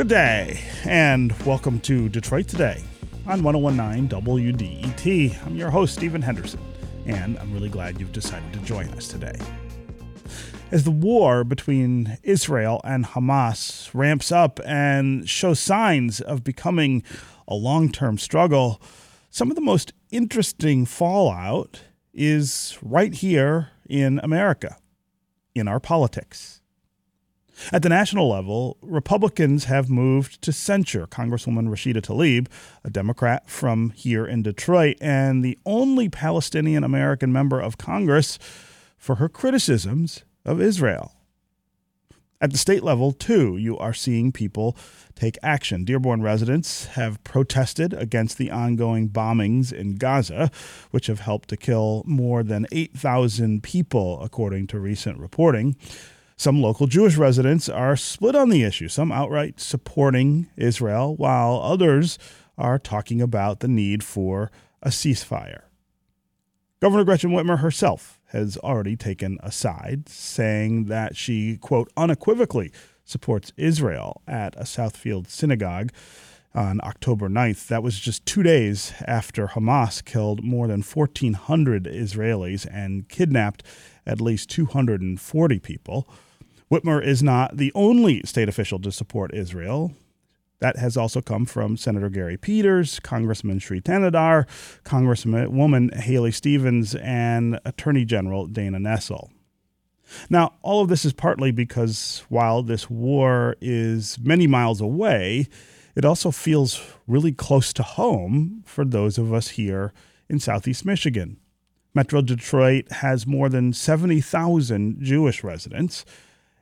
Good day, and welcome to Detroit Today on 1019 WDET. I'm your host, Stephen Henderson, and I'm really glad you've decided to join us today. As the war between Israel and Hamas ramps up and shows signs of becoming a long term struggle, some of the most interesting fallout is right here in America, in our politics. At the national level, Republicans have moved to censure Congresswoman Rashida Tlaib, a Democrat from here in Detroit, and the only Palestinian American member of Congress for her criticisms of Israel. At the state level, too, you are seeing people take action. Dearborn residents have protested against the ongoing bombings in Gaza, which have helped to kill more than 8,000 people, according to recent reporting. Some local Jewish residents are split on the issue, some outright supporting Israel, while others are talking about the need for a ceasefire. Governor Gretchen Whitmer herself has already taken a side, saying that she, quote, unequivocally supports Israel at a Southfield synagogue on October 9th. That was just two days after Hamas killed more than 1,400 Israelis and kidnapped at least 240 people. Whitmer is not the only state official to support Israel. That has also come from Senator Gary Peters, Congressman Shri Thanedar, Congresswoman Haley Stevens, and Attorney General Dana Nessel. Now, all of this is partly because while this war is many miles away, it also feels really close to home for those of us here in Southeast Michigan. Metro Detroit has more than 70,000 Jewish residents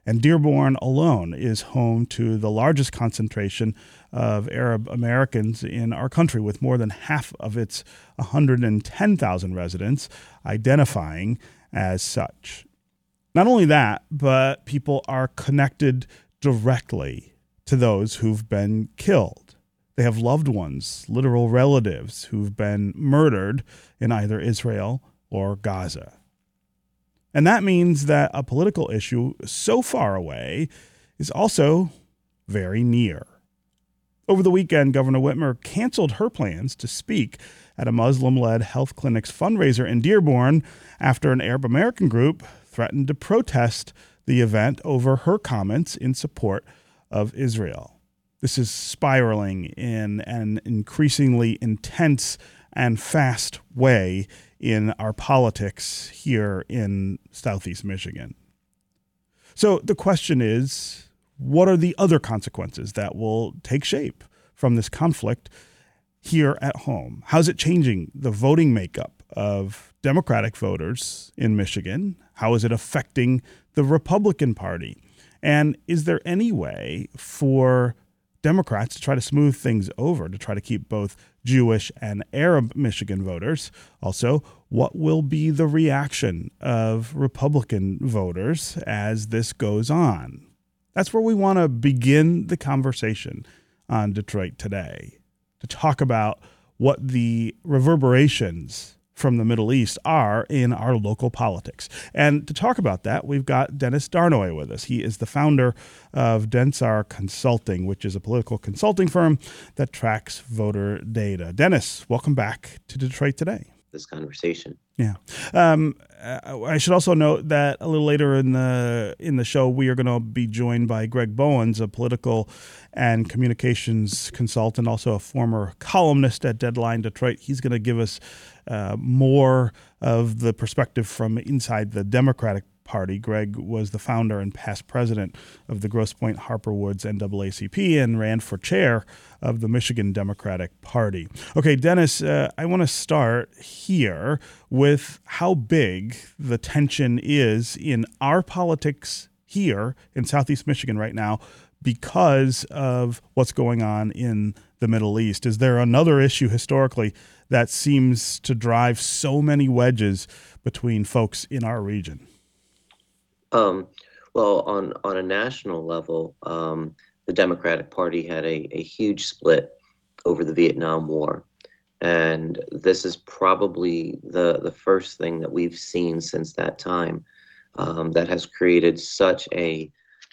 and Dearborn alone is home to the largest concentration of Arab Americans in our country, with more than half of its 110,000 residents identifying as such. Not only that, but people are connected directly to those who've been killed. They have loved ones, literal relatives, who've been murdered in either Israel or Gaza. And that means that a political issue so far away is also very near. Over the weekend, Governor Whitmer canceled her plans to speak at a Muslim led health clinic's fundraiser in Dearborn after an Arab American group threatened to protest the event over her comments in support of Israel. This is spiraling in an increasingly intense and fast way in our politics here in Southeast Michigan. So the question is what are the other consequences that will take shape from this conflict here at home? How's it changing the voting makeup of Democratic voters in Michigan? How is it affecting the Republican Party? And is there any way for Democrats to try to smooth things over, to try to keep both Jewish and Arab Michigan voters. Also, what will be the reaction of Republican voters as this goes on? That's where we want to begin the conversation on Detroit today to talk about what the reverberations from the Middle East are in our local politics. And to talk about that, we've got Dennis Darnoi with us. He is the founder of Densar Consulting, which is a political consulting firm that tracks voter data. Dennis, welcome back to Detroit today this conversation. Yeah, um, I should also note that a little later in the in the show we are going to be joined by Greg Bowens, a political and communications consultant, also a former columnist at Deadline Detroit. He's going to give us uh, more of the perspective from inside the Democratic Party. Greg was the founder and past president of the Grosse Pointe Harper Woods NAACP and ran for chair of the Michigan Democratic Party. Okay, Dennis, uh, I want to start here with how big the tension is in our politics here in Southeast Michigan right now because of what's going on in the Middle East. Is there another issue historically that seems to drive so many wedges between folks in our region? Um, well, on on a national level, um, the Democratic Party had a, a huge split over the Vietnam War, and this is probably the the first thing that we've seen since that time um, that has created such a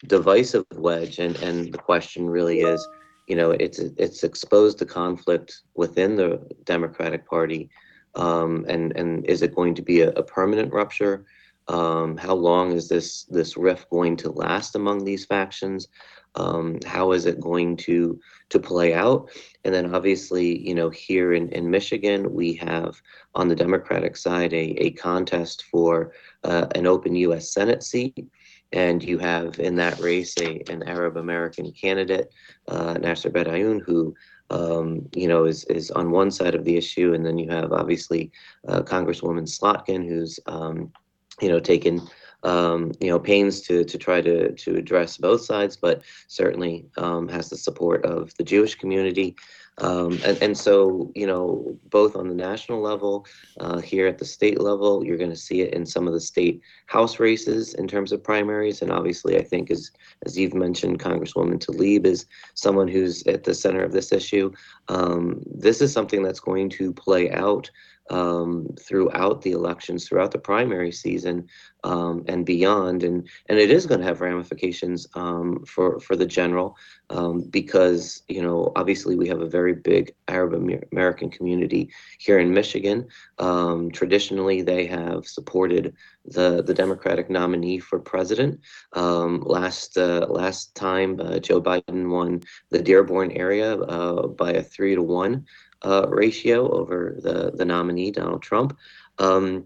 divisive wedge, and and the question really is, you know, it's it's exposed the conflict within the Democratic Party, um, and and is it going to be a, a permanent rupture? Um, how long is this this rift going to last among these factions? Um, how is it going to to play out? And then obviously, you know, here in, in Michigan, we have on the Democratic side a, a contest for uh, an open U.S. Senate seat. And you have in that race a, an Arab American candidate, uh, Nasser Beydoun, who um, you know, is is on one side of the issue, and then you have obviously uh, Congresswoman Slotkin, who's um, you know taken um, you know pains to to try to to address both sides, but certainly um, has the support of the Jewish community. Um, and, and so, you know, both on the national level, uh, here at the state level, you're going to see it in some of the state house races in terms of primaries. And obviously, I think, as, as you've mentioned, Congresswoman Tlaib is someone who's at the center of this issue. Um, this is something that's going to play out um, throughout the elections, throughout the primary season, um, and beyond. And and it is going to have ramifications um, for for the general um, because you know obviously we have a very big Arab American community here in Michigan. Um, traditionally, they have supported the the Democratic nominee for president. Um, last uh, last time, uh, Joe Biden won the Dearborn area uh, by a three to one uh, ratio over the the nominee Donald Trump. Um,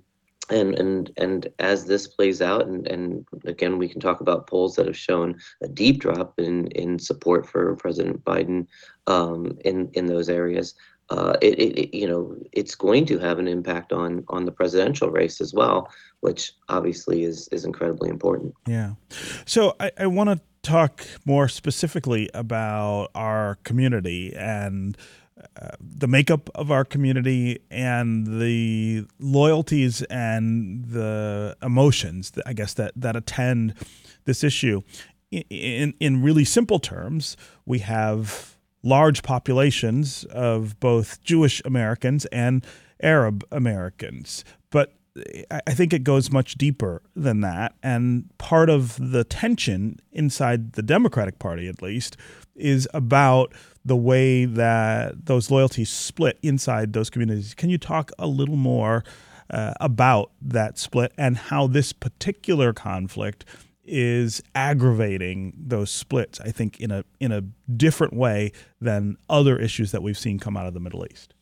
and and and as this plays out, and, and again, we can talk about polls that have shown a deep drop in in support for President Biden um, in in those areas. Uh, it, it, you know it's going to have an impact on on the presidential race as well, which obviously is is incredibly important. Yeah. So I, I want to talk more specifically about our community and the makeup of our community and the loyalties and the emotions, I guess, that, that attend this issue. In, in really simple terms, we have large populations of both Jewish Americans and Arab Americans. But I think it goes much deeper than that. And part of the tension inside the Democratic Party, at least, is about the way that those loyalties split inside those communities. Can you talk a little more uh, about that split and how this particular conflict is aggravating those splits? I think in a in a different way than other issues that we've seen come out of the Middle East.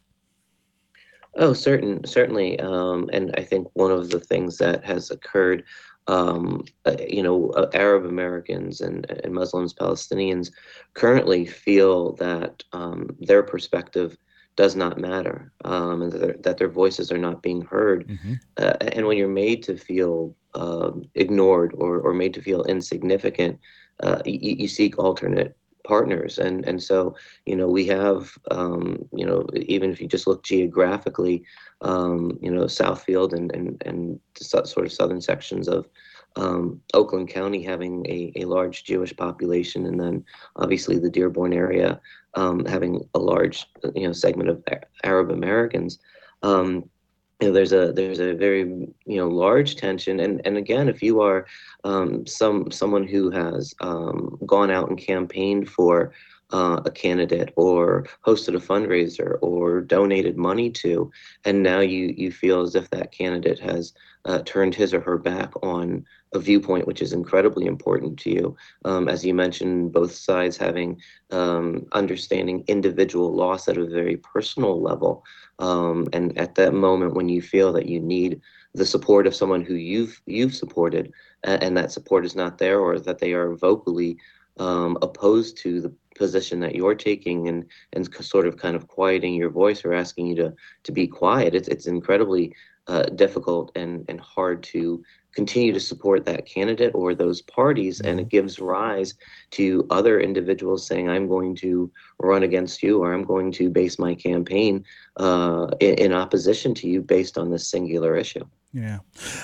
Oh, certain, certainly, um, and I think one of the things that has occurred um, uh, you know, uh, Arab Americans and, and Muslims, Palestinians currently feel that um, their perspective does not matter um, and that, that, their voices are not being heard. Mm-hmm. Uh, and when you're made to feel um, ignored or, or made to feel insignificant, uh, you, you seek alternate partners. And and so you know we have um, you know even if you just look geographically um, you know Southfield and and and sort of southern sections of um, Oakland County having a, a large Jewish population and then obviously the Dearborn area um, having a large you know segment of Arab Americans um, you know, there's a there's a very you know large tension, and and again, if you are um, some someone who has um, gone out and campaigned for uh, a candidate or hosted a fundraiser or donated money to, and now you you feel as if that candidate has uh, turned his or her back on a viewpoint which is incredibly important to you. Um, as you mentioned, both sides having um, understanding individual loss at a very personal level. Um, and at that moment when you feel that you need the support of someone who you've you've supported and, and that support is not there or that they are vocally um, opposed to the position that you're taking and and sort of kind of quieting your voice or asking you to to be quiet it's it's incredibly uh, difficult and and hard to continue to support that candidate or those parties and it mm-hmm. gives rise to other individuals saying i'm going to run against you or i'm going to base my campaign uh, in, in, opposition to you based on this singular issue yeah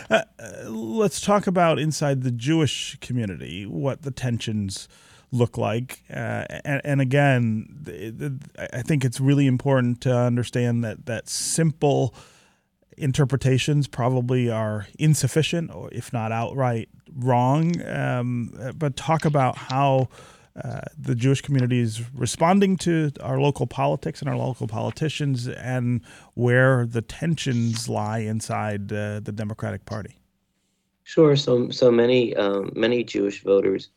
uh, uh, let's talk about inside the jewish community what the tensions look like uh, and, and, again i think it's really important to understand that that simple interpretations probably are insufficient, or if not outright wrong. Um, but talk about how uh, the Jewish community is responding to our local politics and our local politicians, and where the tensions lie inside uh, the Democratic Party. Sure. So, so many um, many Jewish voters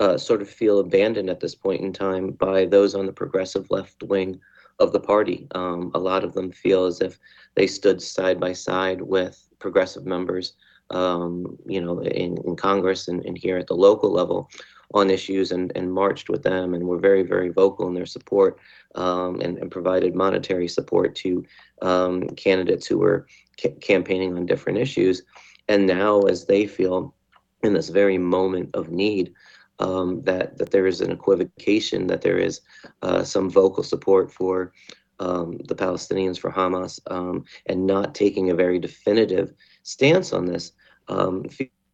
uh, sort of feel abandoned at this point in time by those on the progressive left wing of the party. Um, a lot of them feel as if they stood side by side with progressive members, um, you know, in, in Congress and, and here at the local level on issues and, and marched with them and were very, very vocal in their support um, and, and, provided monetary support to um, candidates who were ca- campaigning on different issues. And now, as they feel in this very moment of need, um, that that there is an equivocation, that there is uh, some vocal support for um, the Palestinians, for Hamas, um, and not taking a very definitive stance on this, um,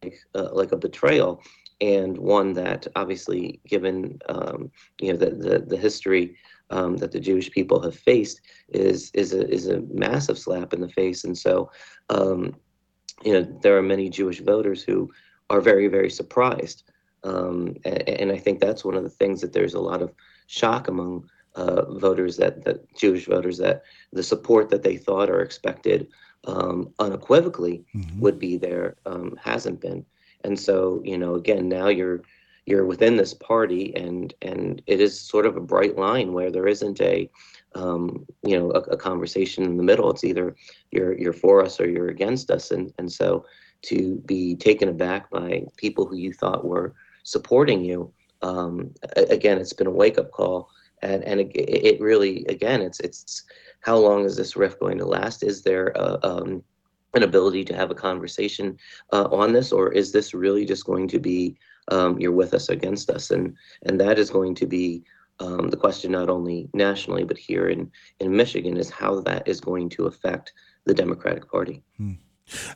like, uh, like a betrayal and one that obviously, given um, you know the the, the history um, that the Jewish people have faced, is is a is a massive slap in the face. And so, um, you know, there are many Jewish voters who are very very surprised, um, and, and, I think that's one of the things that there's a lot of shock among uh, voters that that Jewish voters that the support that they thought or expected um, unequivocally mm-hmm. would be there um, hasn't been. And so, you know, again, now you're you're within this party, and and it is sort of a bright line where there isn't a um, you know a, a, conversation in the middle. It's either you're you're for us or you're against us, and and so to be taken aback by people who you thought were supporting you, um, again, it's been a wake up call, and and it, it, really again, it's it's how long is this rift going to last? Is there a, um, an ability to have a conversation uh, on this, or is this really just going to be um, you're with us against us, and and that is going to be um, the question not only nationally but here in in Michigan is how that is going to affect the Democratic Party. Hmm.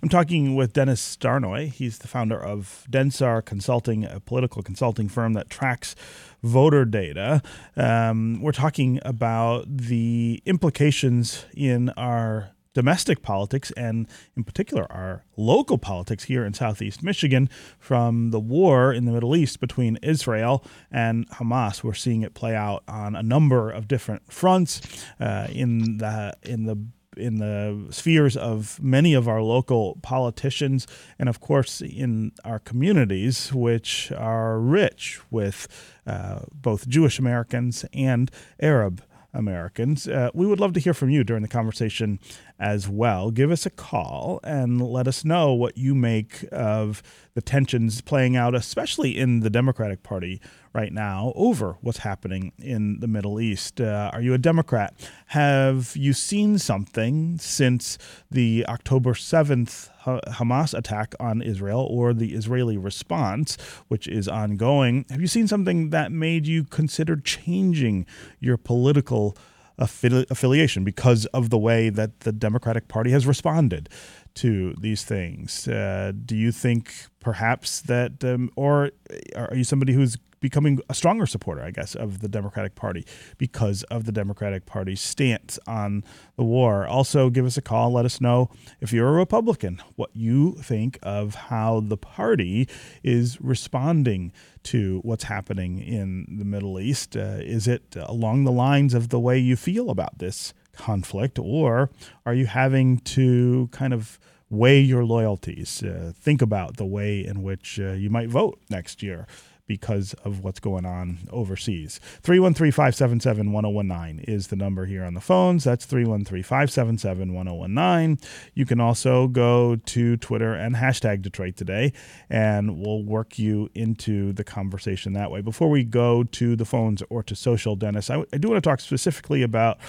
I'm talking with Dennis Darnoi. He's the founder of Densar Consulting, a political consulting firm that tracks voter data. Um, we're talking about the implications in our domestic politics and, in particular, our local politics here in southeast Michigan from the war in the Middle East between Israel and Hamas. We're seeing it play out on a number of different fronts uh, in the in the in the spheres of many of our local politicians, and of course in our communities, which are rich with uh, both Jewish Americans and Arab Americans. Uh, we would love to hear from you during the conversation as well. Give us a call and let us know what you make of the tensions playing out, especially in the Democratic Party right now, over what's happening in the Middle East. Uh, are you a Democrat? Have you seen something since the October 7th Hamas attack on Israel or the Israeli response, which is ongoing? Have you seen something that made you consider changing your political? Affili- affiliation because of the way that the Democratic Party has responded to these things. Uh, do you think perhaps that, um, or are you somebody who's becoming a stronger supporter, I guess, of the Democratic Party because of the Democratic Party's stance on the war. Also, give us a call. Let us know if you're a Republican, what you think of how the party is responding to what's happening in the Middle East. Uh, is it along the lines of the way you feel about this conflict, or are you having to kind of weigh your loyalties? Uh, think about the way in which uh, you might vote next year because of what's going on overseas. 313 577 1019 is the number here on the phones. That's 313 577 1019. You can also go to Twitter and hashtag Detroit Today, and we'll work you into the conversation that way. Before we go to the phones or to social, Dennis, I, I do want to talk specifically about.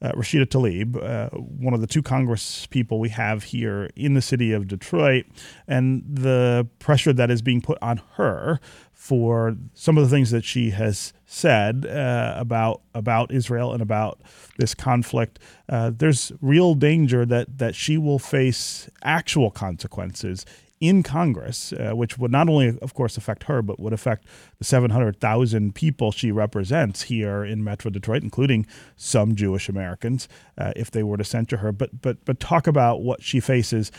Uh, Rashida Tlaib, uh, one of the two Congress people we have here in the city of Detroit, and the pressure that is being put on her for some of the things that she has said uh, about about Israel and about this conflict. Uh, there's real danger that that she will face actual consequences in Congress, uh, which would not only, of course, affect her, but would affect the 700,000 people she represents here in Metro Detroit, including some Jewish Americans, uh, if they were to censure her. But but but talk about what she faces,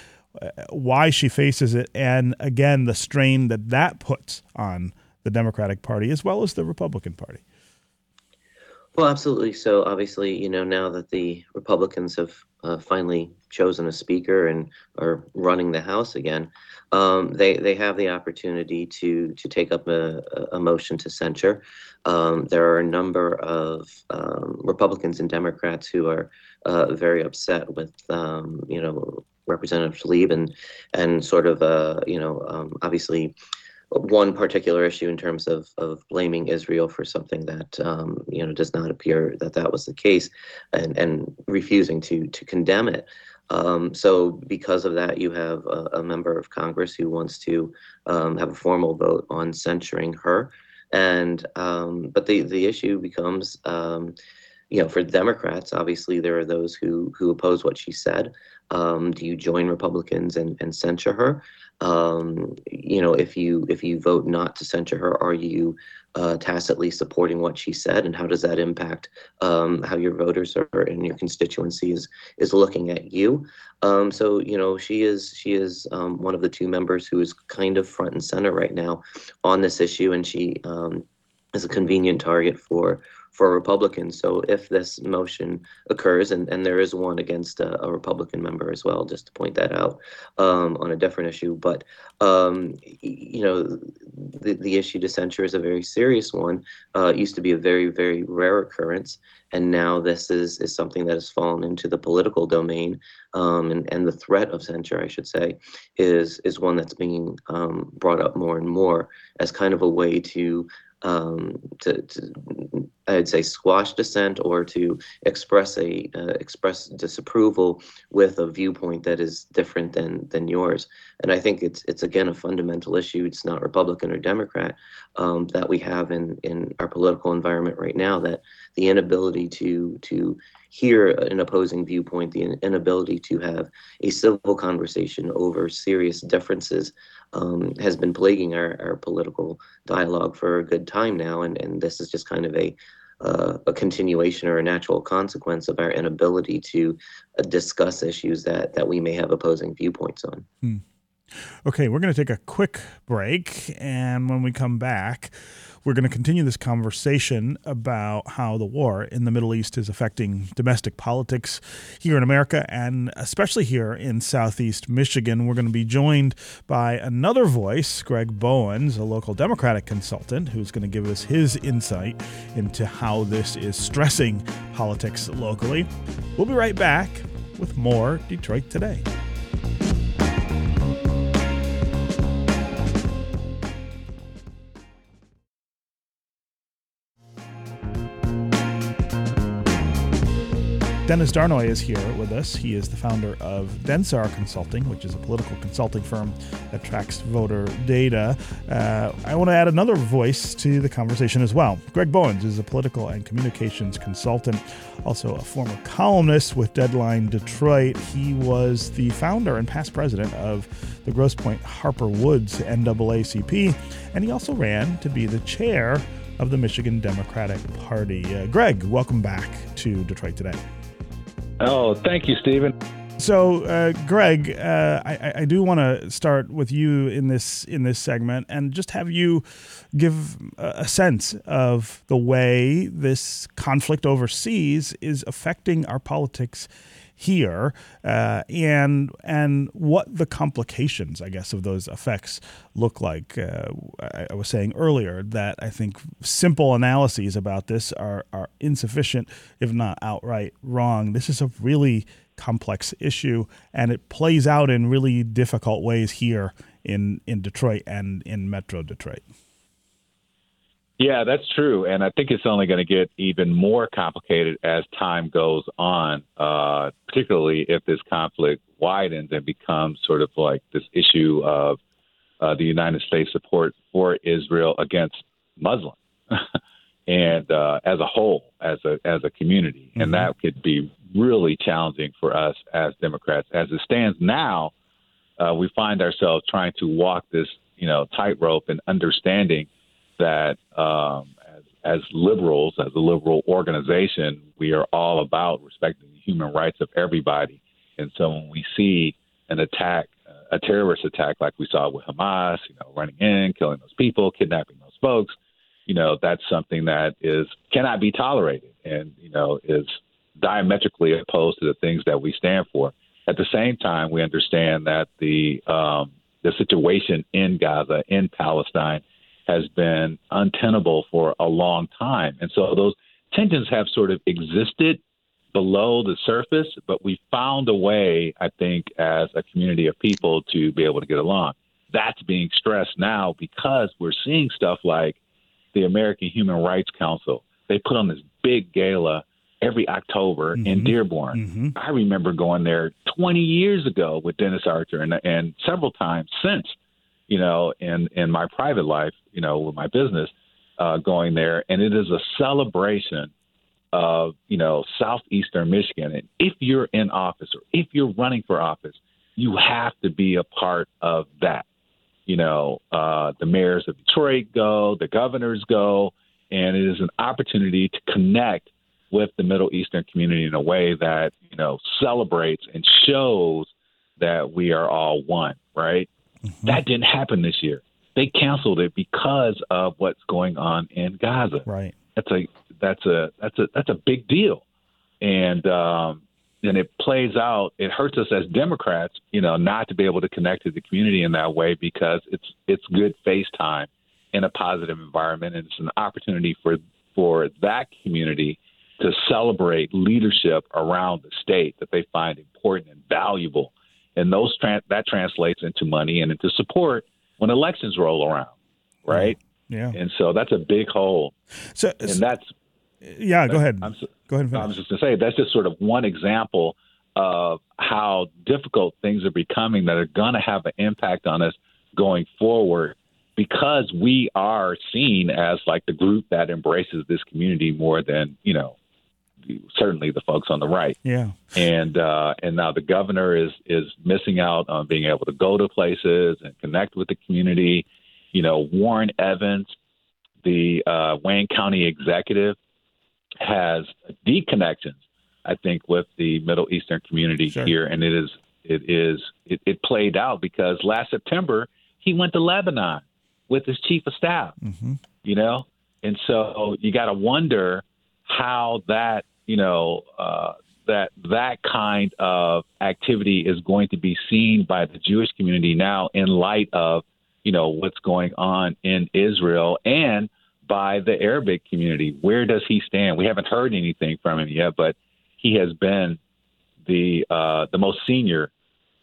uh, why she faces it, and again the strain that that puts on the Democratic Party as well as the Republican Party. Well, absolutely. So obviously, you know, now that the Republicans have uh, finally chosen a speaker and are running the House again, um, they they have the opportunity to to take up a, a motion to censure. Um, there are a number of um, Republicans and Democrats who are uh, very upset with um, you know Representative Tlaib and and sort of uh, you know um, obviously one particular issue in terms of, of blaming Israel for something that um, you know does not appear that that was the case, and and refusing to to condemn it. Um, so because of that, you have a, a, member of Congress who wants to um, have a formal vote on censuring her, and um, but the the issue becomes. You know, for Democrats, obviously there are those who who oppose what she said. Um, do you join Republicans and, and censure her? um, you know, if you if you vote not to censure her, are you uh, tacitly supporting what she said, and how does that impact um, how your voters are and your constituency is is looking at you? Um, so you know, she is she is um, one of the two members who is kind of front and center right now on this issue, and she um, is a convenient target for for Republicans. So if this motion occurs, and, and there is one against a, a Republican member as well, just to point that out um, on a different issue. But, um, you know, the, the issue to censure is a very serious one. Uh, it used to be a very, very rare occurrence. And now this is, is something that has fallen into the political domain. Um, and, and the threat of censure, I should say, is, is one that's being um, brought up more and more as kind of a way to um, to, to I'd say squash dissent or to express a uh, express disapproval with a viewpoint that is different than than yours. And I think it's it's again a fundamental issue. It's not Republican or Democrat um, that we have in in our political environment right now. That the inability to to hear an opposing viewpoint, the inability to have a civil conversation over serious differences um, has been plaguing our, our political dialogue for a good time now. And, and this is just kind of a, uh, a continuation or a natural consequence of our inability to uh, discuss issues that, that we may have opposing viewpoints on. Hmm. Okay, we're going to take a quick break. And when we come back, we're going to continue this conversation about how the war in the Middle East is affecting domestic politics here in America and especially here in Southeast Michigan. We're going to be joined by another voice, Greg Bowens, a local Democratic consultant, who's going to give us his insight into how this is stressing politics locally. We'll be right back with more Detroit Today. Dennis Darnoi is here with us. He is the founder of Densar Consulting, which is a political consulting firm that tracks voter data. Uh, I want to add another voice to the conversation as well. Greg Bowens is a political and communications consultant, also a former columnist with Deadline Detroit. He was the founder and past president of the Grosse Pointe Harper Woods NAACP, and he also ran to be the chair of the Michigan Democratic Party. Uh, Greg, welcome back to Detroit Today. Oh, thank you, Stephen. So, uh, Greg, uh, I, I, do want to start with you in this in this segment, and just have you give a sense of the way this conflict overseas is affecting our politics here, uh, and and what the complications, I guess, of those effects look like. Uh, I, I, was saying earlier that I think simple analyses about this are are insufficient, if not outright wrong. This is a really complex issue, and it plays out in really difficult ways here in in Detroit and in Metro Detroit. Yeah, that's true, and I think it's only going to get even more complicated as time goes on. Uh, particularly if this conflict widens and becomes sort of like this issue of uh, the United States support for Israel against Muslims, and uh, as a whole, as a as a community, mm-hmm. and that could be really challenging for us as Democrats. As it stands now, uh, we find ourselves trying to walk this, you know, tightrope and understanding that um, as, as liberals, as a liberal organization, we are all about respecting the human rights of everybody. And so when we see an attack, a terrorist attack like we saw with Hamas, you know, running in, killing those people, kidnapping those folks, you know, that's something that is cannot be tolerated and, you know, is diametrically opposed to the things that we stand for. At the same time, we understand that the um, the situation in Gaza, in Palestine, has been untenable for a long time, and so those tensions have sort of existed below the surface, but we found a way, I think, as a community of people to be able to get along. That's being stressed now because we're seeing stuff like the American Human Rights Council. They put on this big gala every October mm-hmm. in Dearborn. Mm-hmm. I remember going there 20 years ago with Dennis Archer and, and several times since, you know, in, in my private life, you know, with my business, uh, going there. And it is a celebration of, you know, southeastern Michigan. And if you're in office or if you're running for office, you have to be a part of that. You know, uh, the mayors of Detroit go, the governors go, and it is an opportunity to connect with the Middle Eastern community in a way that you know celebrates and shows that we are all one. Right? Mm-hmm. That didn't happen this year. They canceled it because of what's going on in Gaza. Right. That's a that's a that's a that's a big deal, and um, and it plays out. It hurts us as Democrats, you know, not to be able to connect to the community in that way because it's it's good face time in a positive environment, and it's an opportunity for for that community to celebrate leadership around the state that they find important and valuable. And those tra- that translates into money and into support when elections roll around, right? Yeah. And so that's a big hole. So and that's yeah. Go ahead. I'm, go ahead. I was just going to say that's just sort of one example of how difficult things are becoming that are going to have an impact on us going forward because we are seen as like the group that embraces this community more than you know certainly the folks on the right. Yeah. And uh, and now the governor is is missing out on being able to go to places and connect with the community. You know, Warren Evans, the uh, Wayne County executive, has deep connections, I think, with the Middle Eastern community sure. here, and it is it is it, it, played out because last September he went to Lebanon with his chief of staff. Mm-hmm. You know, and so you got to wonder how that you know uh, that that kind of activity is going to be seen by the Jewish community now in light of you know what's going on in Israel and by the Arabic community. Where does he stand? We haven't heard anything from him yet, but he has been the uh, the most senior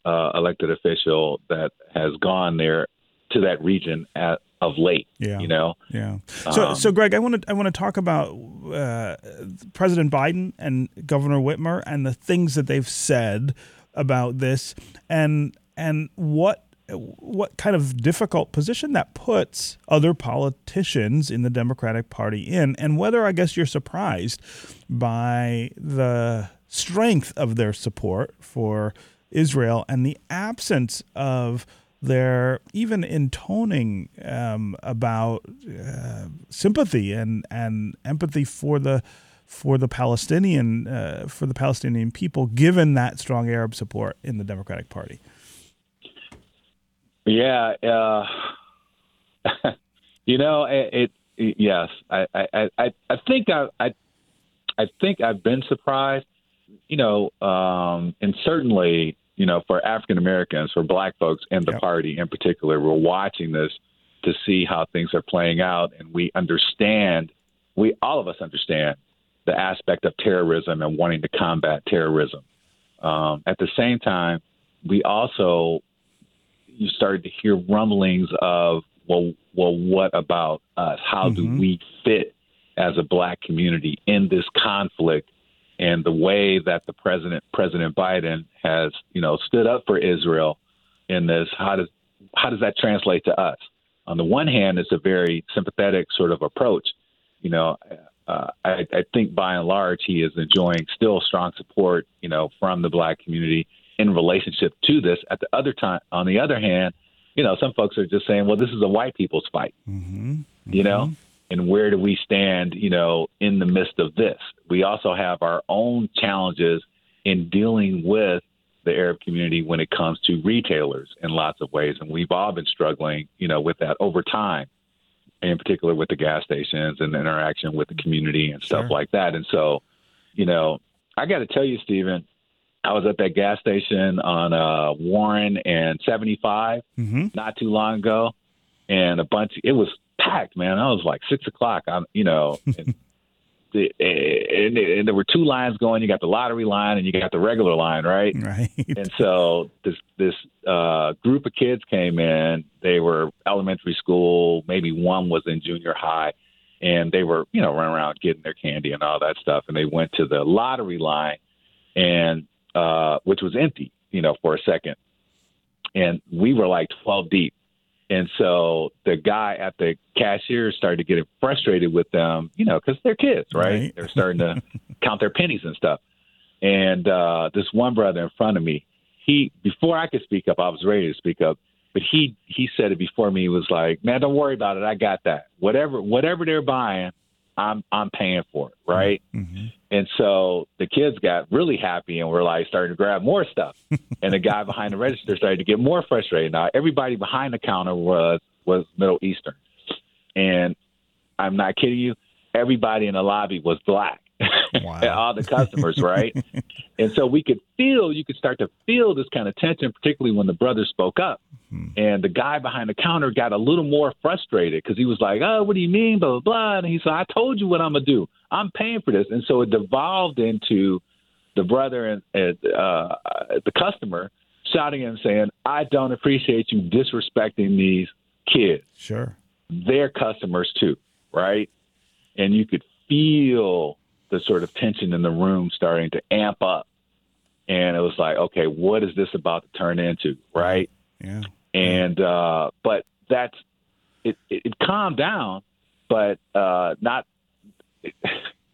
uh, elected official that has gone there to that region at, of late. Yeah. You know. Yeah. So, um, so Greg, I want to I want to talk about uh, President Biden and Governor Whitmer and the things that they've said about this, and and what what kind of difficult position that puts other politicians in the Democratic Party in, and whether I guess you're surprised by the strength of their support for Israel and the absence of their even intoning um, about uh, sympathy and, and empathy for the for the Palestinian uh, for the Palestinian people, given that strong Arab support in the Democratic Party. Yeah, uh, you know, it, it. yes, I, I, I, I think I, I, I think I've been surprised. You know, um, and certainly you know, for African Americans, for black folks in the yep. party in particular, we're watching this to see how things are playing out. And we understand, we all of us understand the aspect of terrorism and wanting to combat terrorism. Um, at the same time, we also you started to hear rumblings of well, well, what about us? How mm-hmm. do we fit as a black community in this conflict and the way that the president, President Biden, has you know stood up for Israel in this. How does how does that translate to us? On the one hand, it's a very sympathetic sort of approach. You know, uh, I, I think by and large he is enjoying still strong support. You know, from the black community. in relationship to this. At the other time, on the other hand, you know, some folks are just saying, well, this is a white people's fight, Mm-hmm. you know, and where do we stand, you know, in the midst of this? We also have our own challenges in dealing with the Arab community when it comes to retailers in lots of ways. And we've all been struggling, you know, with that over time, in particular with the gas stations and the interaction with the community and stuff Sure. like that. And so, you know, I got to tell you, Stephen, I was at that gas station on uh, Warren and 75 Mm-hmm. not too long ago, and a bunch. It was packed, man. I was like six o'clock. I'm, you know, and, the, and, and there were two lines going. You got the lottery line and you got the regular line, right? Right. And so this this uh, group of kids came in. They were elementary school. Maybe one was in junior high, and they were you know running around getting their candy and all that stuff. And they went to the lottery line, and uh, which was empty, you know, for a second. And we were like twelve deep. And so the guy at the cashier started to get frustrated with them, you know, because they're kids, right? Right. They're starting to count their pennies and stuff. And uh, this one brother in front of me, he before I could speak up, I was ready to speak up, but he he said it before me. He was like, "Man, don't worry about it. I got that. Whatever whatever they're buying, I'm I'm paying for it, right?" Mm-hmm. And so the kids got really happy and were like starting to grab more stuff. and the guy behind the register started to get more frustrated. Now everybody behind the counter was was Middle Eastern. And I'm not kidding you, everybody in the lobby was black. Wow. All the customers, right? and so we could feel, you could start to feel this kind of tension, particularly when the brother spoke up. Hmm. And the guy behind the counter got a little more frustrated because he was like, "Oh, what do you mean, blah blah blah?" And he said, "I told you what I'm gonna do. I'm paying for this." And so it devolved into the brother and, and uh, the customer shouting and saying, "I don't appreciate you disrespecting these kids. Sure. They're customers too, right?" And you could feel the sort of tension in the room starting to amp up. And it was like, okay, what is this about to turn into, right? Yeah. and uh, but that's it, it, it calmed down, but uh, not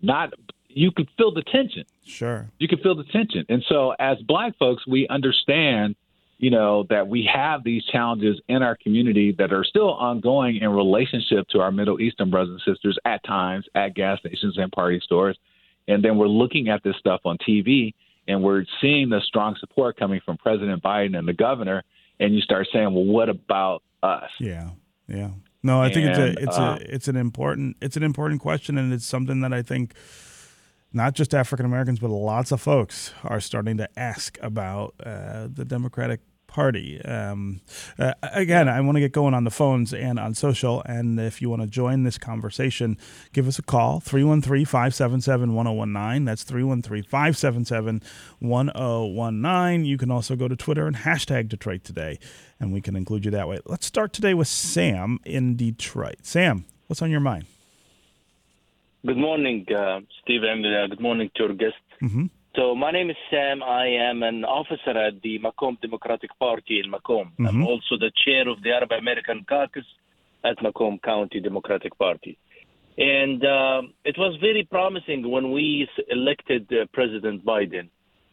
not you could feel the tension. Sure. You could feel the tension, and so as Black folks, we understand, you know, that we have these challenges in our community that are still ongoing in relationship to our Middle Eastern brothers and sisters at times at gas stations and party stores, and then we're looking at this stuff on TV. And we're seeing the strong support coming from President Biden and the governor, and you start saying, "Well, what about us?" Yeah, yeah. No, I think And, it's a it's uh, a it's an important it's an important question, and it's something that I think not just African Americans, but lots of folks are starting to ask about uh, the Democratic Party. Um, uh, again, I want to get going on the phones and on social. And if you want to join this conversation, give us a call 313 577 1019. That's 313 577 1019. You can also go to Twitter and hashtag Detroit Today, and we can include you that way. Let's start today with Sam in Detroit. Sam, what's on your mind? Good morning, uh, Steve, and uh, good morning to your guest. Mm-hmm. So, my name is Sam. I am an officer at the Macomb Democratic Party in Macomb. I'm Mhm. also the chair of the Arab American Caucus at Macomb County Democratic Party. And um it was very promising when we elected uh, President Biden.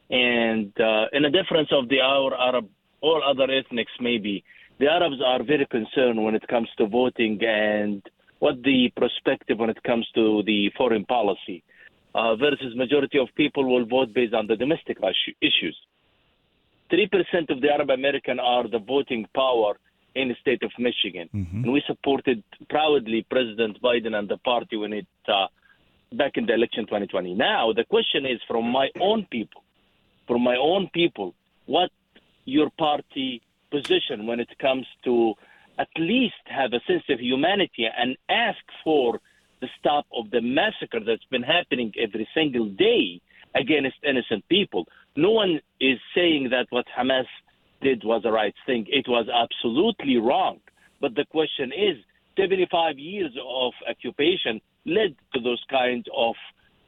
And uh, in a difference of the our Arab or other ethnics, maybe the Arabs are very concerned when it comes to voting and what the perspective when it comes to the foreign policy uh, versus majority of people will vote based on the domestic issues. Three percent of the Arab American are the voting power in the state of Michigan, Mhm. and we supported proudly President Biden and the party when it uh, back in the election 2020. Now the question is from my own people, from my own people, what your party position when it comes to at least have a sense of humanity and ask for the stop of the massacre that's been happening every single day against innocent people. No one is saying that what Hamas did was the right thing. It was absolutely wrong. But the question is 75 years of occupation led to those kinds of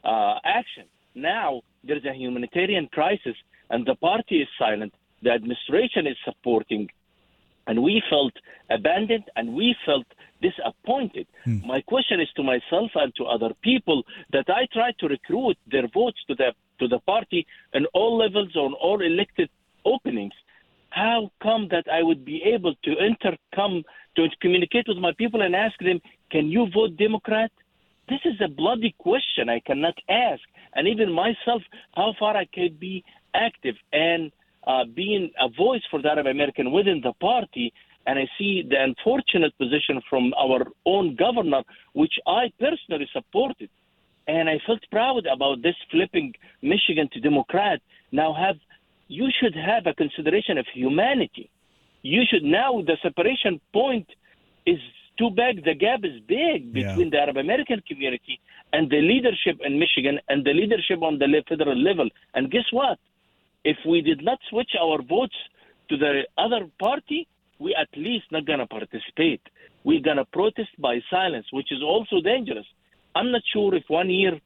uh, action. Now there's a humanitarian crisis, and the party is silent. The administration is supporting and we felt abandoned and we felt disappointed. Hmm. My question is to myself and to other people that I try to recruit their votes to the to the party in all levels on all elected openings, how come that I would be able to enter, come to communicate with my people and ask them, can you vote Democrat? This is a bloody question I cannot ask. And even myself, how far I can be active and uh, being a voice for the Arab American within the party. And I see the unfortunate position from our own governor, which I personally supported. And I felt proud about this flipping Michigan to Democrat. Now have you should have a consideration of humanity. You should now the separation point is too big. The gap is big between yeah. the Arab American community and the leadership in Michigan and the leadership on the federal level. And guess what? If we did not switch our votes to the other party, we at least not gonna participate. We're gonna protest by silence, which is also dangerous. I'm not sure if one year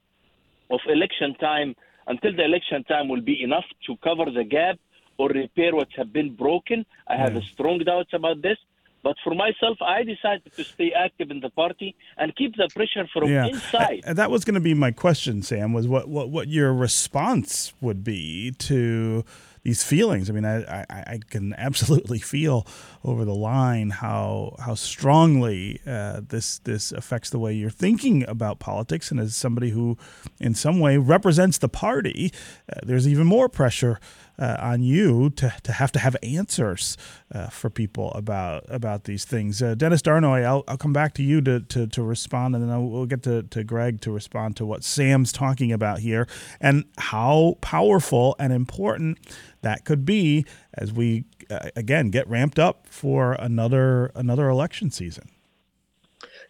of election time until the election time will be enough to cover the gap or repair what have been broken. I have strong doubts about this. But for myself, I decided to stay active in the party and keep the pressure from yeah. inside. I, that was going to be my question, Sam. Was what, what what your response would be to these feelings. I mean, I, I, I, can absolutely feel over the line how how strongly uh, this this affects the way you're thinking about politics. And as somebody who, in some way, represents the party, uh, there's even more pressure uh, on you to, to have to have answers uh, for people about about these things. Uh, Dennis Darnoi, I'll, I'll come back to you to, to, to respond, and then I'll, we'll get to, to Greg to respond to what Sam's talking about here and how powerful and important that could be as we uh, again get ramped up for another another election season.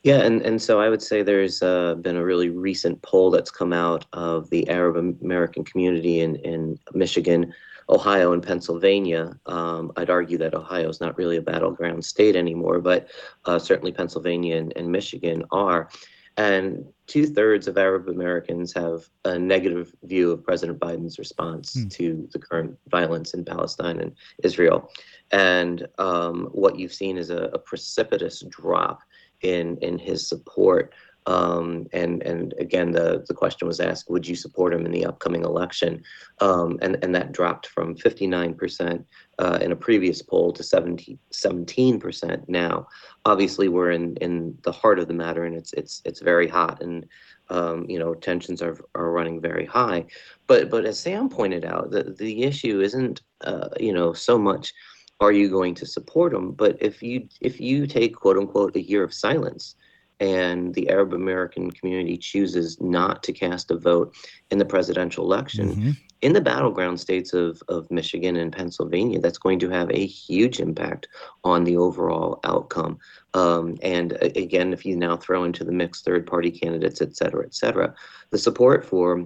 Yeah, and, and so I would say there's uh, been a really recent poll that's come out of the Arab American community in, in Michigan Ohio and Pennsylvania. Um, I'd argue that Ohio is not really a battleground state anymore, but uh, certainly Pennsylvania and, and, Michigan are. And two thirds of Arab Americans have a negative view of President Biden's response mm. to the current violence in Palestine and Israel. And um, what you've seen is a, a precipitous drop in, in his support um, and and again, the the question was asked, would you support him in the upcoming election? Um, and and that dropped from 59% uh, in a previous poll to 17 percent now. Obviously, we're in in the heart of the matter, and it's it's it's very hot, and um, you know tensions are are running very high. But but as Sam pointed out, the the issue isn't uh, you know so much are you going to support them? but if you if you take quote unquote a year of silence and the Arab American community chooses not to cast a vote in the presidential election, mm-hmm. in the battleground states of, of Michigan and Pennsylvania, that's going to have a huge impact on the overall outcome. Um, and again, if you now throw into the mix third party candidates, et cetera, et cetera, the support for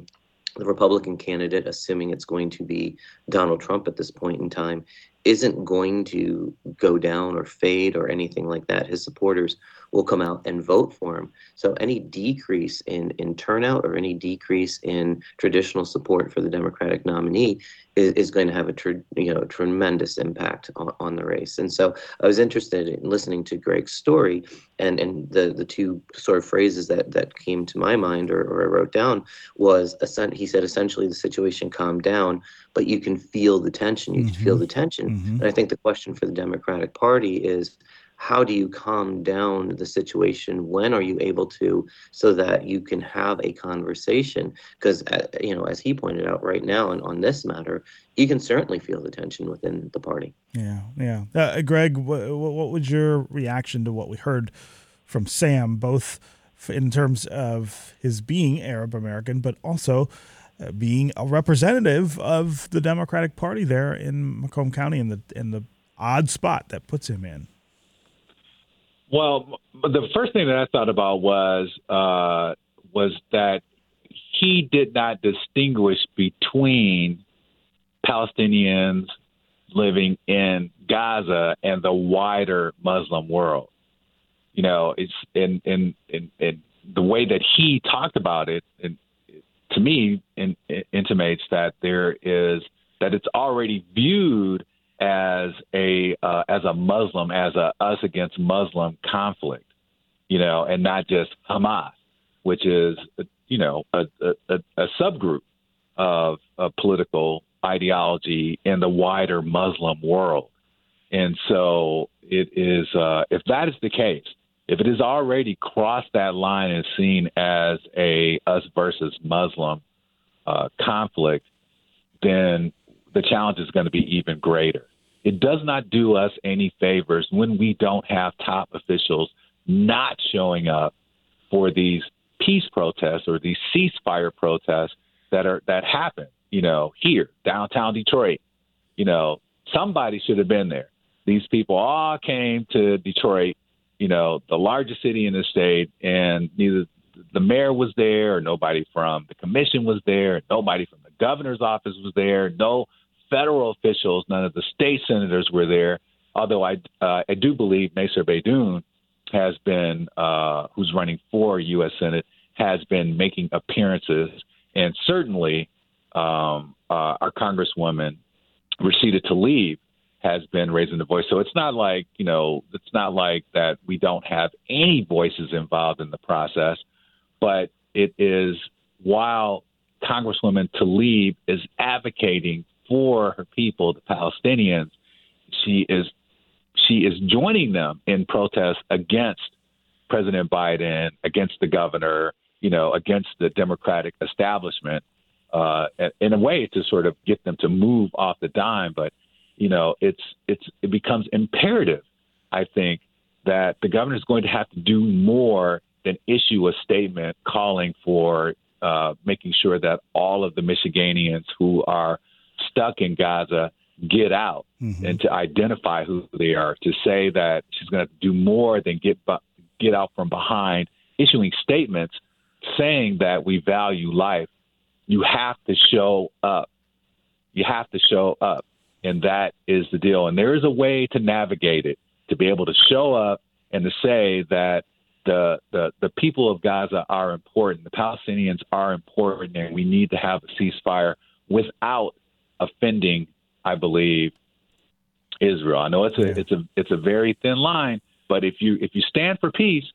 the Republican candidate, assuming it's going to be Donald Trump at this point in time, isn't going to go down or fade or anything like that. His supporters will come out and vote for him. So any decrease in, in turnout or any decrease in traditional support for the Democratic nominee is, is going to have a tr- you know tremendous impact on, on the race. And so I was interested in listening to Greg's story and, and the, the two sort of phrases that, that came to my mind or, or I wrote down was he said essentially the situation calmed down, but you can feel the tension. You mm-hmm. can feel mm-hmm. the tension. Mm-hmm. And I think the question for the Democratic Party is how do you calm down the situation? When are you able to so that you can have a conversation? Because uh, you know as he pointed out right now and on this matter you can certainly feel the tension within the party. Yeah yeah. Uh, greg what, what was your reaction to what we heard from sam both in terms of his being arab american but also uh, being a representative of the democratic party there in macomb county in the in the odd spot that puts him in well, the first thing that I thought about was uh, was that he did not distinguish between Palestinians living in Gaza and the wider Muslim world. You know, it's in in in, in the way that he talked about it, and to me, in, intimates that there is that it's already viewed as a uh, as a Muslim, as a us against Muslim conflict, you know, and not just Hamas, which is you know a, a, a subgroup of, of political ideology in the wider Muslim world. And so it is, uh, if that is the case, if it has already crossed that line and seen as a us versus Muslim uh, conflict, then the challenge is going to be even greater. It does not do us any favors when we don't have top officials not showing up for these peace protests or these ceasefire protests that are that happen. You know, here downtown Detroit. You know, somebody should have been there. These people all came to Detroit, you know, the largest city in the state, and neither the mayor was there, or nobody from the commission was there, nobody from the governor's office was there, no federal officials, none of the state senators were there. Although I uh, I do believe Nasser Beydoun has been, uh, who's running for U.S. Senate, has been making appearances, and certainly um, uh, our Congresswoman Rashida Tlaib has been raising the voice. So it's not like you know, it's not like that we don't have any voices involved in the process, but it is while Congresswoman Tlaib is advocating for her people, the Palestinians, she is she is joining them in protest against President Biden, against the governor, you know, against the Democratic establishment, uh, in a way to sort of get them to move off the dime. But you know, it's it's it becomes imperative, I think, that the governor is going to have to do more than issue a statement calling for uh, making sure that all of the Michiganians who are stuck in Gaza get out mm-hmm. and to identify who they are. To say that she's going to do more than get get out from behind, issuing statements saying that we value life. You have to show up. You have to show up, and that is the deal. And there is a way to navigate it to be able to show up and to say that the, the the people of Gaza are important, the Palestinians are important, and we need to have a ceasefire without offending I believe, Israel. I know it's a yeah. it's a it's a very thin line, but if you if you stand for peace,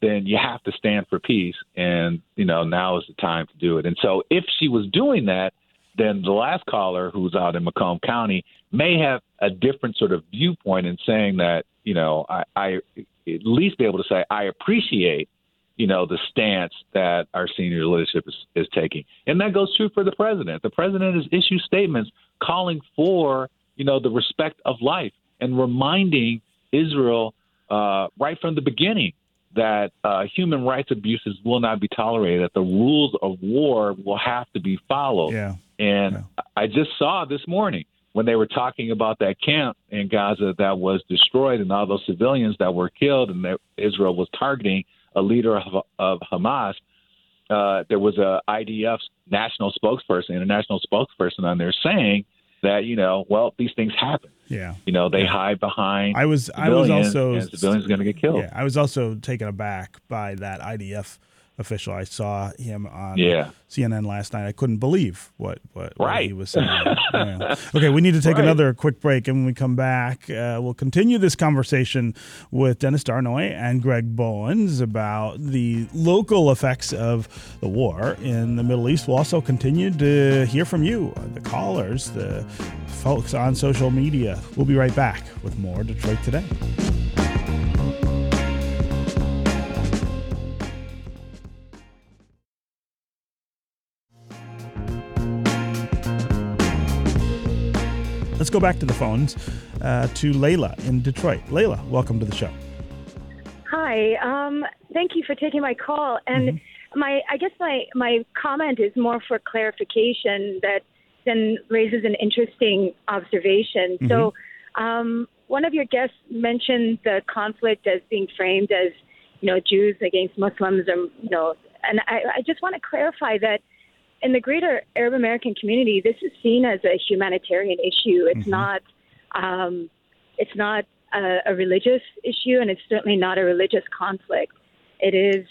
then you have to stand for peace, and you know now is the time to do it. And so, if she was doing that, then the last caller, who's out in Macomb County, may have a different sort of viewpoint in saying that you know I, I at least be able to say I appreciate you know the stance that our senior leadership is, is taking, and that goes true for the president. The president has issued statements calling for you know the respect of life and reminding Israel uh, right from the beginning that uh, human rights abuses will not be tolerated, that the rules of war will have to be followed. Yeah. And yeah. I just saw this morning when they were talking about that camp in Gaza that was destroyed and all those civilians that were killed and that Israel was targeting a leader of, of Hamas. Uh, there was a IDF national spokesperson, international spokesperson on there saying that you know, well, these things happen. Yeah, you know, they yeah. hide behind. I was I was also and civilians going to get killed. Yeah, I was also taken aback by that IDF official. I saw him on yeah. CNN last night. I couldn't believe what what, right. what he was saying. yeah. Okay, we need to take right. another quick break, and when we come back, uh, we'll continue this conversation with Dennis Darnoi and Greg Bowens about the local effects of the war in the Middle East. We'll also continue to hear from you, the callers, the folks on social media. We'll be right back with more Detroit Today. Let's go back to the phones uh, to Layla in Detroit. Layla, welcome to the show. Hi. Um, thank you for taking my call. And mm-hmm. my, I guess my my comment is more for clarification that then raises an interesting observation. Mm-hmm. So, um, one of your guests mentioned the conflict as being framed as, you know, Jews against Muslims, or you know, and I, I just want to clarify that in the greater Arab American community, this is seen as a humanitarian issue. It's mm-hmm. not. Um, it's not a, a religious issue, and it's certainly not a religious conflict. It is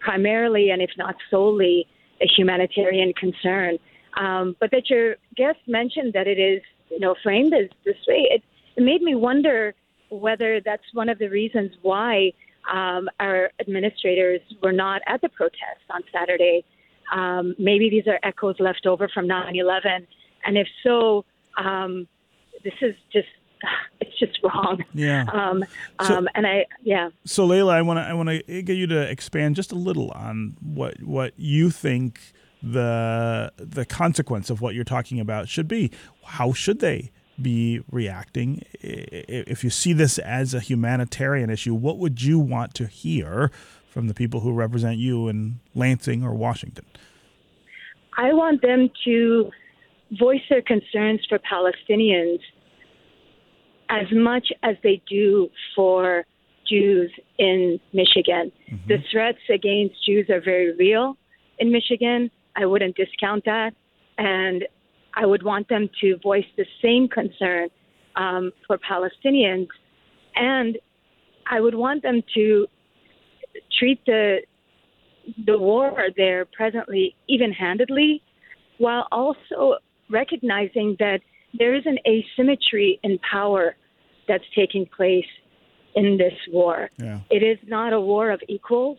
primarily, and if not solely, a humanitarian concern. Um, but that your guest mentioned that it is, you know, framed as this way, it, it made me wonder whether that's one of the reasons why um, our administrators were not at the protest on Saturday um, maybe these are echoes left over from 9 11 And if so, um, this is just it's just wrong. Yeah. Um, So- um, and I yeah. So Layla, I want to I want to get you to expand just a little on what what you think the the consequence of what you're talking about should be. How should they be reacting if you see this as a humanitarian issue? What would you want to hear from the people who represent you in Lansing or Washington? I want them to voice their concerns for Palestinians as much as they do for Jews in Michigan. The threats against Jews are very real in Michigan. I wouldn't discount that. And I would want them to voice the same concern um, for Palestinians. And I would want them to treat the the war there presently even handedly, while also recognizing that there is an asymmetry in power that's taking place in this war. Yeah. It is not a war of equals,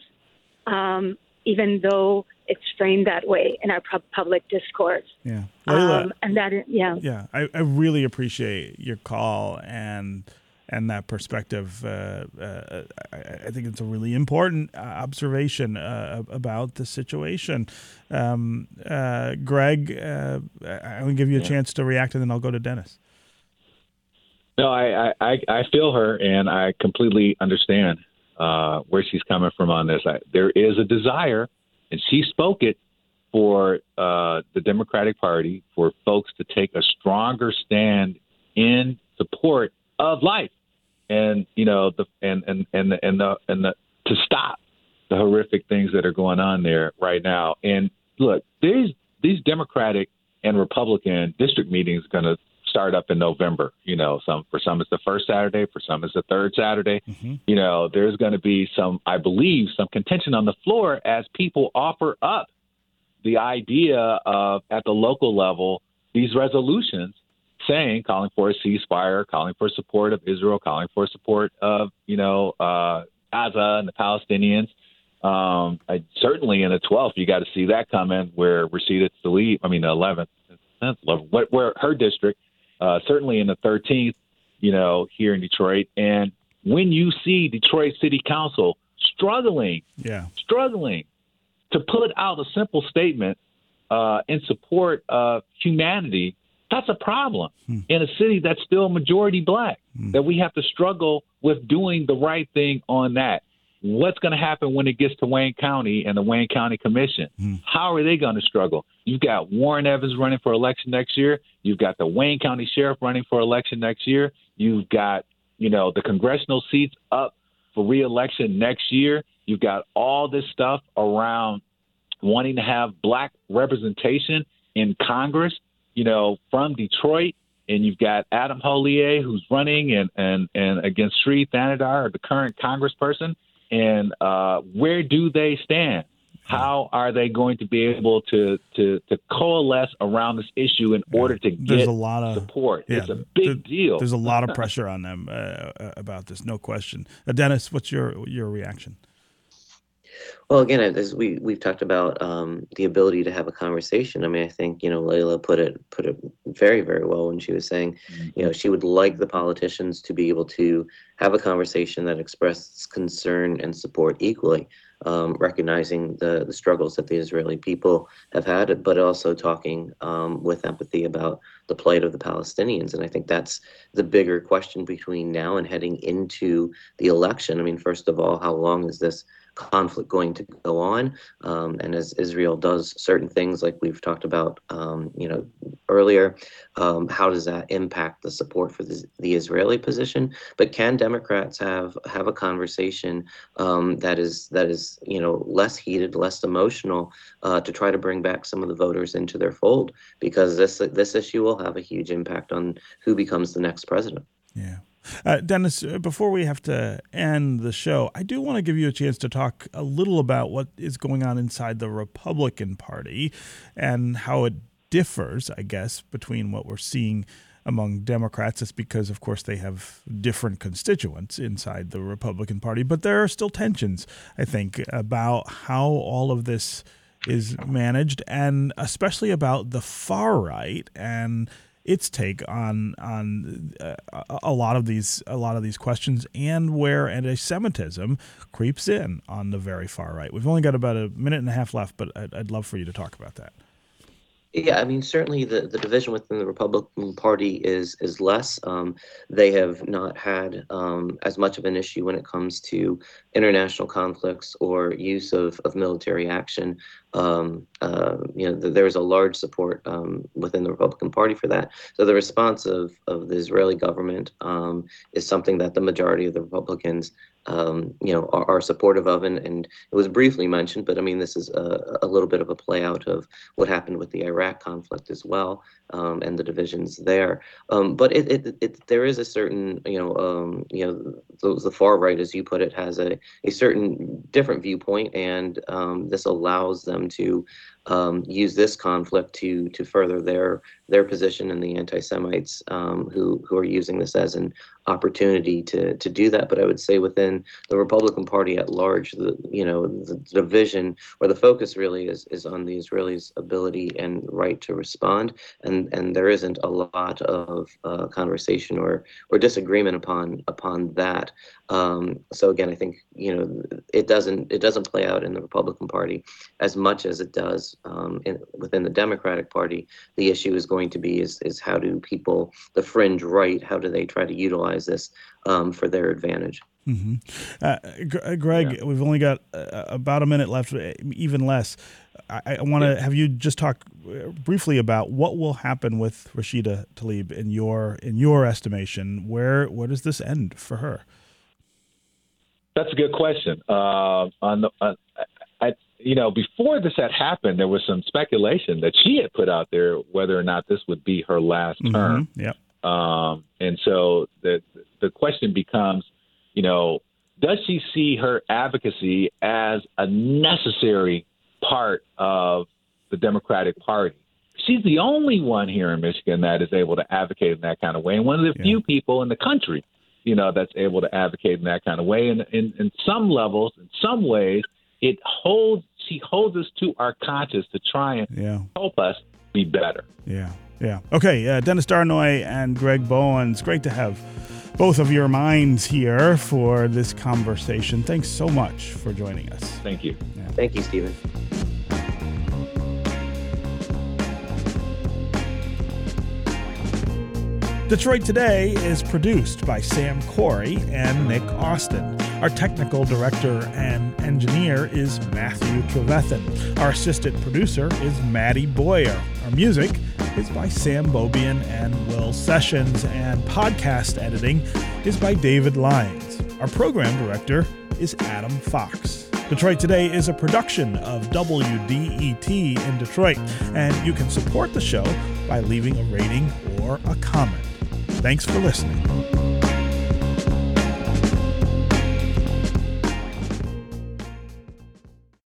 um, even though it's framed that way in our pub- public discourse. Yeah. Layla, Um, and that, is, yeah. yeah, I, I really appreciate your call and and that perspective. Uh, uh, I, I think it's a really important uh, observation uh, about the situation. Um, uh, Greg, uh, I'm going to give you a chance to react, and then I'll go to Dennis. No, I, I, I feel her, and I completely understand uh, where she's coming from on this. I, there is a desire, and she spoke it for uh, the Democratic Party for folks to take a stronger stand in support of life, and you know the and and and the, and the and the to stop the horrific things that are going on there right now. And look, these these Democratic and Republican district meetings going to start up in November. You know, some for some it's the first Saturday, for some it's the third Saturday. Mm-hmm. You know, there's going to be some, I believe, some contention on the floor as people offer up the idea of at the local level these resolutions saying calling for a ceasefire, calling for support of Israel, calling for support of you know uh, Gaza and the Palestinians. Um, I, certainly in the 12th, you got to see that coming where Rashida Tlaib, I mean the 11th, that's 11th, where, where her district, uh, certainly in the 13th, you know, here in Detroit. And when you see Detroit City Council struggling Yeah. struggling to put out a simple statement uh, in support of humanity, that's a problem hmm. in a city that's still majority black. Hmm. That we have to struggle with doing the right thing on that. What's going to happen when it gets to Wayne County and the Wayne County Commission? Hmm. How are they going to struggle? You've got Warren Evans running for election next year. You've got the Wayne County Sheriff running for election next year. You've got, you know, the congressional seats up for reelection next year. You've got all this stuff around wanting to have black representation in Congress, you know, from Detroit. And you've got Adam Hollier who's running and, and, and against Shri Thanedar, the current congressperson. And uh, where do they stand? How are they going to be able to, to, to coalesce around this issue in order to get a lot of support? yeah, it's a there- big deal. There's a lot of pressure on them uh, uh, about this, no question. Uh, Dennis, what's your your reaction? Well, again, as we we've talked about um, the ability to have a conversation. I mean, I think you know Layla put it put it very very well when she was saying, you know, she would like the politicians to be able to have a conversation that expresses concern and support equally, um, recognizing the the struggles that the Israeli people have had, but also talking um, with empathy about the plight of the Palestinians. And I think that's the bigger question between now and heading into the election. I mean, first of all, how long is this? Conflict going to go on. Um, and as Israel does certain things, like we've talked about, um, you know, earlier, um, how does that impact the support for the, the Israeli position? But can Democrats have have a conversation um, that is that is you know less heated, less emotional, uh, to try to bring back some of the voters into their fold? Because this this issue will have a huge impact on who becomes the next president. Yeah. Uh, Dennis, uh, before we have to end the show, I do want to give you a chance to talk a little about what is going on inside the Republican Party and how it differs, I guess, between what we're seeing among Democrats. It's because, of course, they have different constituents inside the Republican Party, but there are still tensions, I think, about how all of this is managed, and especially about the far right and its take on on uh, a lot of these a lot of these questions and where anti-Semitism creeps in on the very far right. We've only got about a minute and a half left, but I'd, I'd love for you to talk about that. Yeah, I mean, certainly the, the division within the Republican Party is is less. Um, they have not had um, as much of an issue when it comes to international conflicts or use of, of military action. Um, uh, you know, th- there's a large support um, within the Republican Party for that. So the response of, of the Israeli government um, is something that the majority of the Republicans um, you know, are, are, supportive of. And, and it was briefly mentioned, but I mean, this is a, a little bit of a play out of what happened with the Iraq conflict as well um, and the divisions there. Um, but it, it, it, there is a certain, you know, um, you know, the, the, far right, as you put it, has a, a certain different viewpoint, and um, this allows them to um, use this conflict to to further their their position and the anti-Semites who who are using this as an opportunity to to do that. But I would say within the Republican Party at large, the you know the division or the focus really is is on the Israelis' ability and right to respond, and and there isn't a lot of uh, conversation or or disagreement upon upon that. Um, so again, I think you know it doesn't it doesn't play out in the Republican Party as much as it does um, in, within the Democratic Party. The issue is going to be is is how do people the fringe right how do they try to utilize this um, for their advantage. Mm-hmm. Uh, uh Greg, yeah. we've only got uh, about a minute left, even less. I, I want to yeah. have you just talk uh, briefly about what will happen with Rashida Tlaib in your in your estimation. Where where does this end for her? That's a good question. Uh, on the, uh, I, you know, before this had happened, there was some speculation that she had put out there whether or not this would be her last mm-hmm. term. Yeah. Um, and so the the question becomes, you know, does she see her advocacy as a necessary part of the Democratic Party? She's the only one here in Michigan that is able to advocate in that kind of way, and one of the yeah. few people in the country you know, that's able to advocate in that kind of way. And in, in some levels, in some ways, it holds she holds us to our conscience to try and yeah. help us be better. Yeah, yeah. Okay, uh, Dennis Darnoi and Greg Bowen. It's great to have both of your minds here for this conversation. Thanks so much for joining us. Thank you. Yeah. Thank you, Stephen. Detroit Today is produced by Sam Corey and Nick Austin. Our technical director and engineer is Matthew Trevethan. Our assistant producer is Maddie Boyer. Our music is by Sam Bobian and Will Sessions, and podcast editing is by David Lyons. Our program director is Adam Fox. Detroit Today is a production of WDET in Detroit, and you can support the show by leaving a rating or a comment. Thanks for listening.